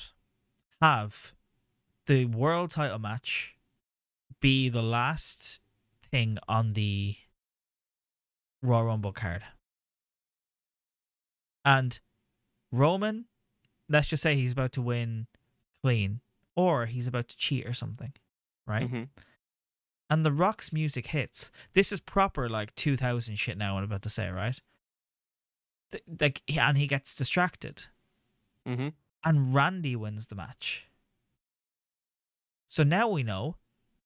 have the world title match be the last thing on the Royal Rumble card? And Roman, let's just say he's about to win clean, or he's about to cheat or something, right? Mm-hmm. And the Rock's music hits. This is proper like 2000 shit now, I'm about to say, right? Th- Like, and he gets distracted Mm-hmm. and Randy wins the match. So now we know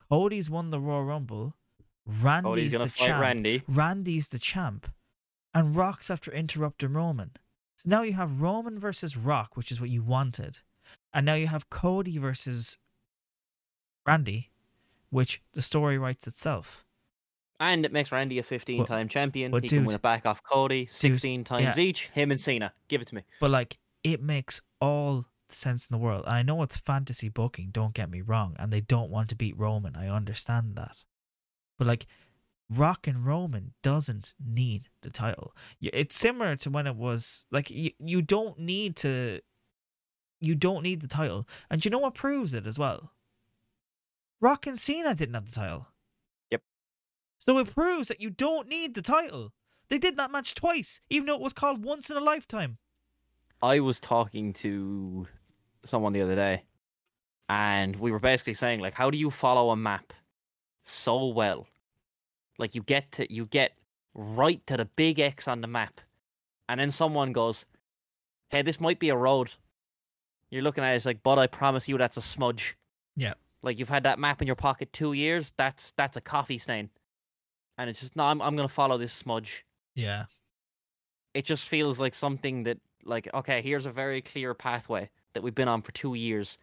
Cody's won the Royal Rumble. Randy's gonna the fight champ. Randy. Randy's the champ, and Rock's after interrupting Roman. So now you have Roman versus Rock, which is what you wanted, and now you have Cody versus Randy, which the story writes itself. And it makes Randy a 15 time champion. but he can win it back off Cody 16 times yeah. each. Him and Cena. Give it to me. But like, it makes all the sense in the world. And I know it's fantasy booking, don't get me wrong, and they don't want to beat Roman. I understand that. But like, Rock and Roman doesn't need the title. It's similar to when it was like you, you don't need to you don't need the title. And you know what proves it as well? Rock and Cena didn't have the title. Yep. So it proves that you don't need the title. They did that match twice, even though it was called once in a lifetime. I was talking to someone the other day, and we were basically saying like, how do you follow a map so well? Like you get to you get right to the big X on the map, and then someone goes, "Hey, this might be a road." You're looking at it, it's like, but I promise you, that's a smudge. Yeah. Like you've had that map in your pocket two years. That's that's a coffee stain, and it's just no. I'm I'm gonna follow this smudge Yeah. it just feels like something that like okay here's a very clear pathway that we've been on for two years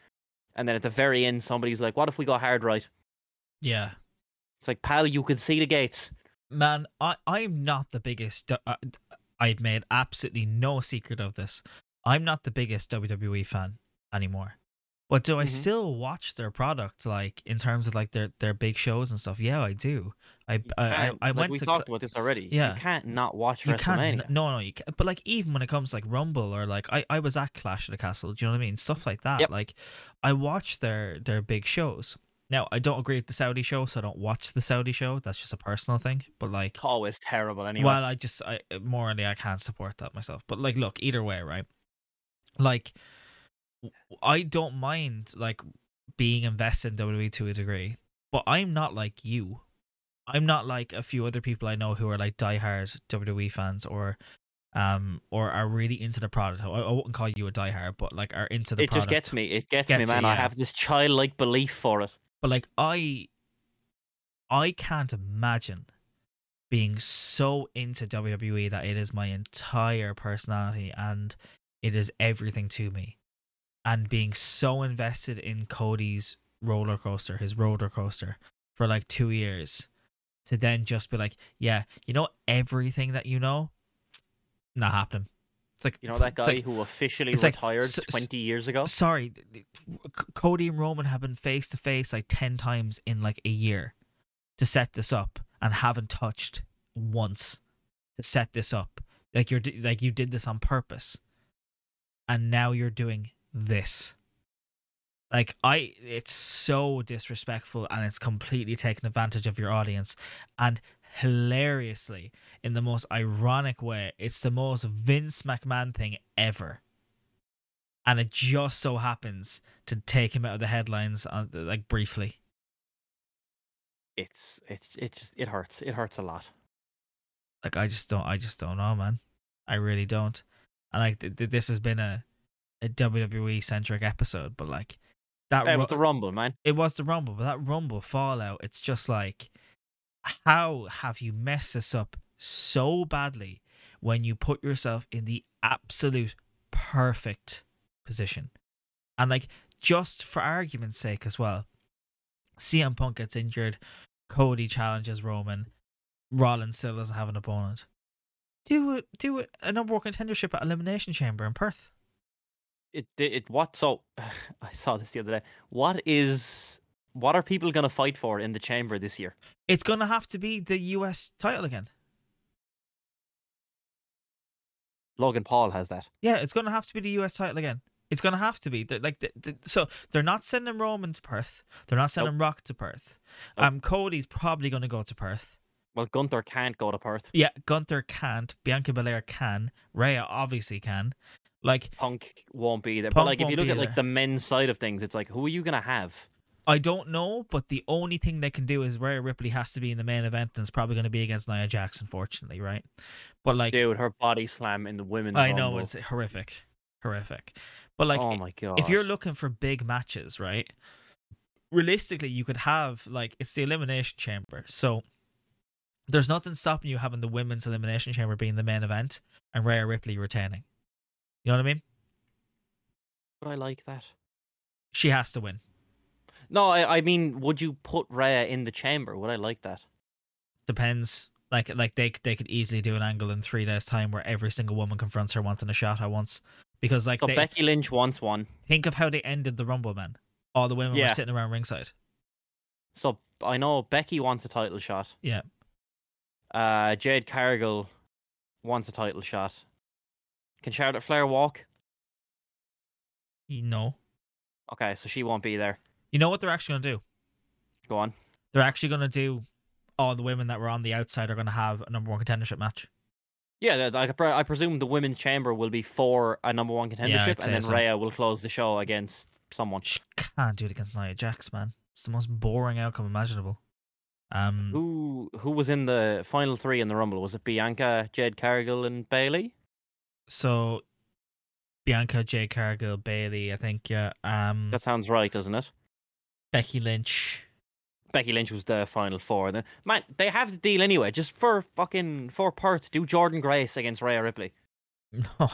and then at the very end somebody's like what if we go hard right Yeah. it's like pal you can see the gates Man, I, I'm not the biggest. Uh, I've made absolutely no secret of this. I'm not the biggest WWE fan anymore. But do I Mhm. still watch their product? like in terms of like their, their big shows and stuff? Yeah, I do. I I, I, I like, went we to talked about this already Yeah. you can't not watch you WrestleMania can't no no you can't. but like even when it comes to like Rumble or like I, I was at Clash of the Castle, do you know what I mean? Stuff like that. Yep. Like I watch their their big shows. Now I don't agree with the Saudi show, so I don't watch the Saudi show. That's just a personal thing. But like it's always terrible anyway well, I just I morally I can't support that myself. But like, look, either way, right? Like, I don't mind like being invested in WWE to a degree, but I'm not like you. I'm not like a few other people I know who are like diehard WWE fans or um or are really into the product. I, I wouldn't call you a diehard, but like are into the product. it product. just gets me it gets, Gets me you, man i have this childlike belief for it But like I I can't imagine being so into WWE that it is my entire personality and it is everything to me. And being so invested in Cody's roller coaster, his roller coaster, for like two years. to then just be like, yeah, you know everything that you know, not happening. It's like You know that guy like, who officially like, retired s- 20 years ago? sorry, th- th- C- Cody and Roman have been face to face like ten times in like a year to set this up and haven't touched once to set this up. Like you're like you did this on purpose, and now you're doing this. Like I, it's so disrespectful and it's completely taking advantage of your audience, and hilariously, in the most ironic way, it's the most Vince McMahon thing ever and it just so happens to take him out of the headlines uh, on like briefly. It's it's it just it hurts. It hurts a lot. Like I just don't, I just don't know, man. I really don't. And like th- th- this has been a a WWE centric episode, but like that It was the Rumble, man. it was the Rumble, but that Rumble fallout, it's just like, how have you messed this up so badly when you put yourself in the absolute perfect position? And like, just for argument's sake as well, CM Punk gets injured, Cody challenges Roman, Rollins still doesn't have an opponent. Do it, do it, a number one contendership at Elimination Chamber in Perth. It it, what so I saw this the other day. What is what are people going to fight for in the chamber this year? It's gonna have to be the US title again. Logan Paul has that. Yeah, it's going to have to be the US title again. It's going to have to be They're like the, the, so they're not sending Roman to Perth. They're not sending Rock to Perth. Nope. Um, Cody's probably going to go to Perth. Well, Gunther can't go to Perth. Yeah, Gunther can't. Bianca Belair can. Rhea obviously can. Like Punk won't be there. Punk but like if you look at like there. the men's side of things, it's like who are you going to have? I don't know, but the only thing they can do is Rhea Ripley has to be in the main event, and it's probably going to be against Nia Jax, unfortunately, right? But like, Dude, her body slam in the women's I know it's horrific, horrific. But like, oh my god. if you're looking for big matches, right? Realistically, you could have like it's the elimination chamber, so there's nothing stopping you having the women's elimination chamber being the main event and Rhea Ripley retaining. You know what I mean? would I like that? She has to win. No, I, I mean, would you put Rhea in the chamber? Would I like that? Depends. Like like they they could easily do an angle in three days time where every single woman confronts her wanting a shot at once. Because like So they, Becky Lynch wants one. think of how they ended the Rumble, man. All the women were sitting around ringside. So I know Becky wants a title shot. Yeah. Uh, Jade Cargill wants a title shot. Can Charlotte Flair walk? No. Okay, so she won't be there. You know what they're actually gonna do? Go on. They're actually gonna do all the women that were on the outside are gonna have a number one contendership match. Yeah, I, presume the women's chamber will be for a number one contendership, say and then so. Rhea will close the show against someone. She can't do it against Nia Jax, man. It's the most boring outcome imaginable. Um, Who who was in the final three in the Rumble? Was it Bianca, Jade Cargill, and Bayley? So Bianca, Jade Cargill, Bayley, I think, yeah. Um, That sounds right, doesn't it? Becky Lynch. Becky Lynch was the final four. Then, man, they have the deal anyway. Just for fucking for Perth, do Jordyn Grace against Rhea Ripley. No,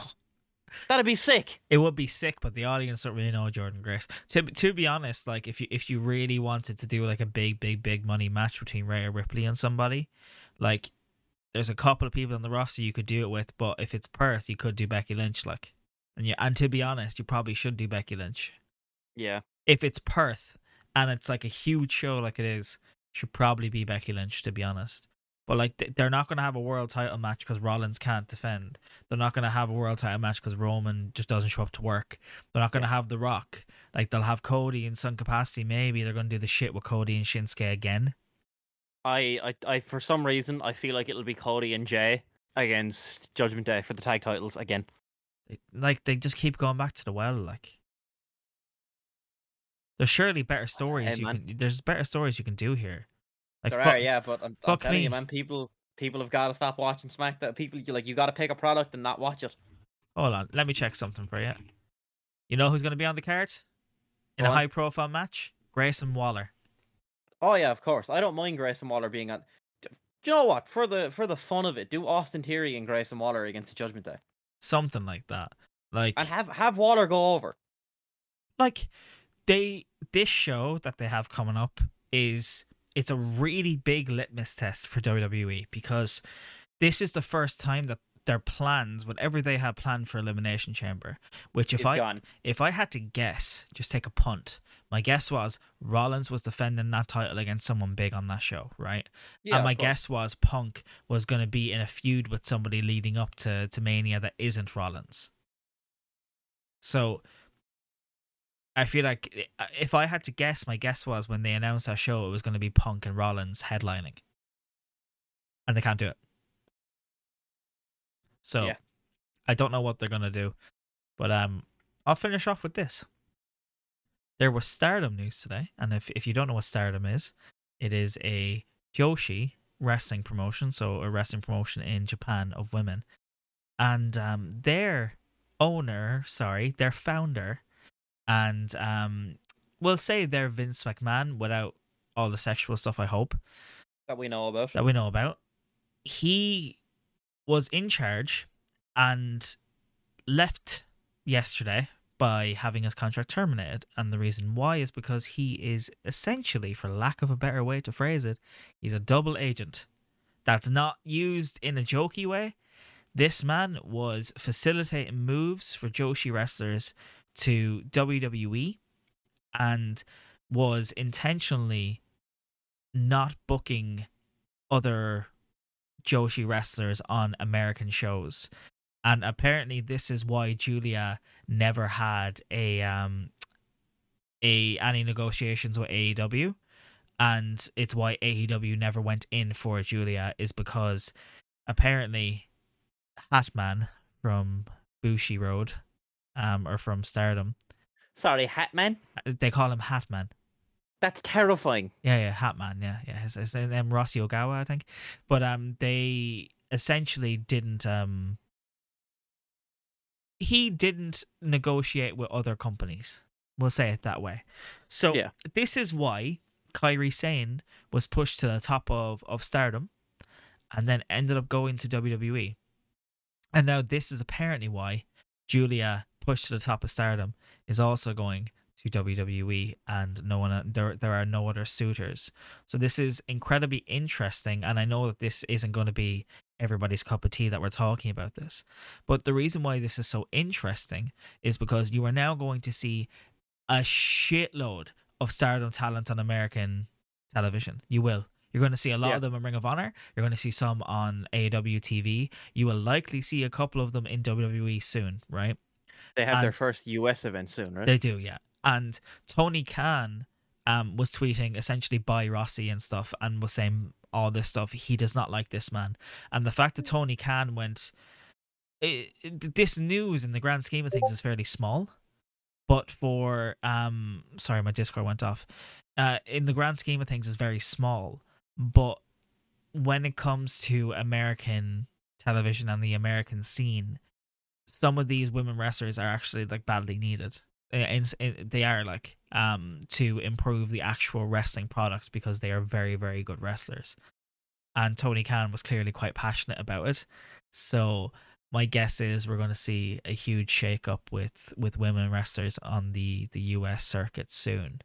That'd be sick. it would be sick, but the audience don't really know Jordyn Grace. To to be honest, like if you if you really wanted to do like a big, big, big money match between Rhea Ripley and somebody, like there's a couple of people on the roster you could do it with, but if it's Perth, you could do Becky Lynch, like, and yeah, and to be honest, you probably should do Becky Lynch. Yeah. if it's Perth and it's like a huge show like it is, should probably be Becky Lynch to be honest. But like they're not going to have a world title match because Rollins can't defend. They're not going to have a world title match because Roman just doesn't show up to work. They're not going to have The Rock. Like they'll have Cody in some capacity. Maybe they're going to do the shit with Cody and Shinsuke again. I, I I for some reason I feel like it'll be Cody and Jey against Judgment Day for the tag titles again. Like they just keep going back to the well. Like there's surely better stories Hey, you can. There's better stories you can do here. Like there fuck- are, yeah, but I'm, I'm fuck telling me. you, man, people people have got to stop watching SmackDown. People, you like, you got to pick a product and not watch it. Hold on, let me check something for you. You know who's going to be on the card in Go a high profile match? Grayson Waller. Oh yeah, of course. I don't mind Grayson Waller being on. Do you know what? For the for the fun of it, do Austin Theory and Grayson Waller against the Judgment Day, Something like that. Like, and have have Waller go over. like they this show that they have coming up is it's a really big litmus test for WWE because this is the first time that their plans, whatever they had planned for Elimination Chamber, which if It's I gone. if I had to guess, just take a punt. My guess was Rollins was defending that title against someone big on that show, right? Yeah, and my guess was Punk was going to be in a feud with somebody leading up to, to Mania that isn't Rollins. So I feel like if I had to guess, my guess was when they announced that show, it was going to be Punk and Rollins headlining. And they can't do it. So Yeah. I don't know what they're going to do. But um, I'll finish off with this. There was Stardom news today, and if if you don't know what Stardom is, it is a Joshi wrestling promotion, so a wrestling promotion in Japan of women, and um, their owner, sorry, their founder, and um, we'll say they're Vince McMahon without all the sexual stuff. I hope that we know about. that we know about. He was in charge and left yesterday by having his contract terminated. And the reason why is because he is essentially, for lack of a better way to phrase it, he's a double agent. That's not used in a jokey way. This man was facilitating moves for Joshi wrestlers to WWE and was intentionally not booking other Joshi wrestlers on American shows. And apparently this is why Julia never had a um a any negotiations with AEW and it's why AEW never went in for Julia is because apparently Hatman from Bushiroad um or from Stardom Sorry, Hatman. they call him Hatman That's terrifying. yeah, yeah, Hatman, yeah, yeah. His, his name Rossy Ogawa, I think. But um, they essentially didn't um. He didn't negotiate with other companies. We'll say it that way. So Yeah. this is why Kairi Sane was pushed to the top of of Stardom, and then ended up going to WWE. And now this is apparently why Julia pushed to the top of Stardom is also going to WWE, and no one uh, there there are no other suitors. So this is incredibly interesting, and I know that this isn't going to be everybody's cup of tea that we're talking about this, but the reason why this is so interesting is because you are now going to see a shitload of Stardom talent on American television. You will. You're going to see a lot Yeah. of them in Ring of Honor. You're going to see some on AEW TV. You will likely see a couple of them in WWE soon, right? They have their first US event soon, right? They do, yeah. And Tony Khan um, was tweeting essentially by Rossy and stuff and was saying all this stuff. He does not like this man. And the fact that Tony Khan went. It, it- this news in the grand scheme of things is fairly small. But for. um, Sorry, my Discord went off. Uh, in the grand scheme of things, is very small. But when it comes to American television and the American scene, some of these women wrestlers are actually like badly needed. Uh, in- they are like um to improve the actual wrestling product because they are very very good wrestlers. And Tony Khan was clearly quite passionate about it. So my guess is we're going to see a huge shake up with with women wrestlers on the the US circuit soon.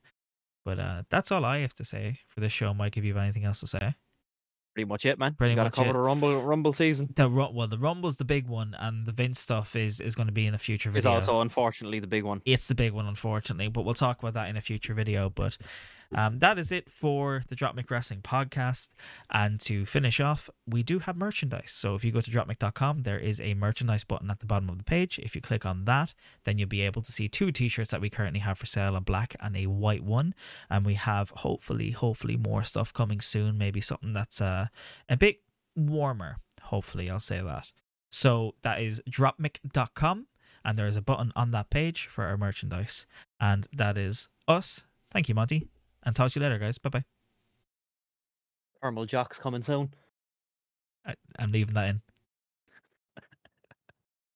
But uh that's all I have to say for this show. Mike, if you have anything else to say. Pretty much it, man. Pretty Got to cover it. the Rumble Rumble season. The well, the Rumble's the big one, and the Vince stuff is is going to be in a future video. also unfortunately the big one. It's the big one, unfortunately, but we'll talk about that in a future video. But um, that is it for the Dropmic Wrestling podcast. And to finish off, we do have merchandise. So if you go to dropmic.com, there is a merchandise button at the bottom of the page. If you click on that, then you'll be able to see two t shirts that we currently have for sale a black and a white one. And we have hopefully, hopefully more stuff coming soon. Maybe something that's uh, a bit warmer. Hopefully, I'll say that. So that is dropmic.com and there is a button on that page for our merchandise. And that is us. Thank you, Monty. And talk to you later, guys. Bye bye. Thermal Jocks coming soon. I'm leaving that in.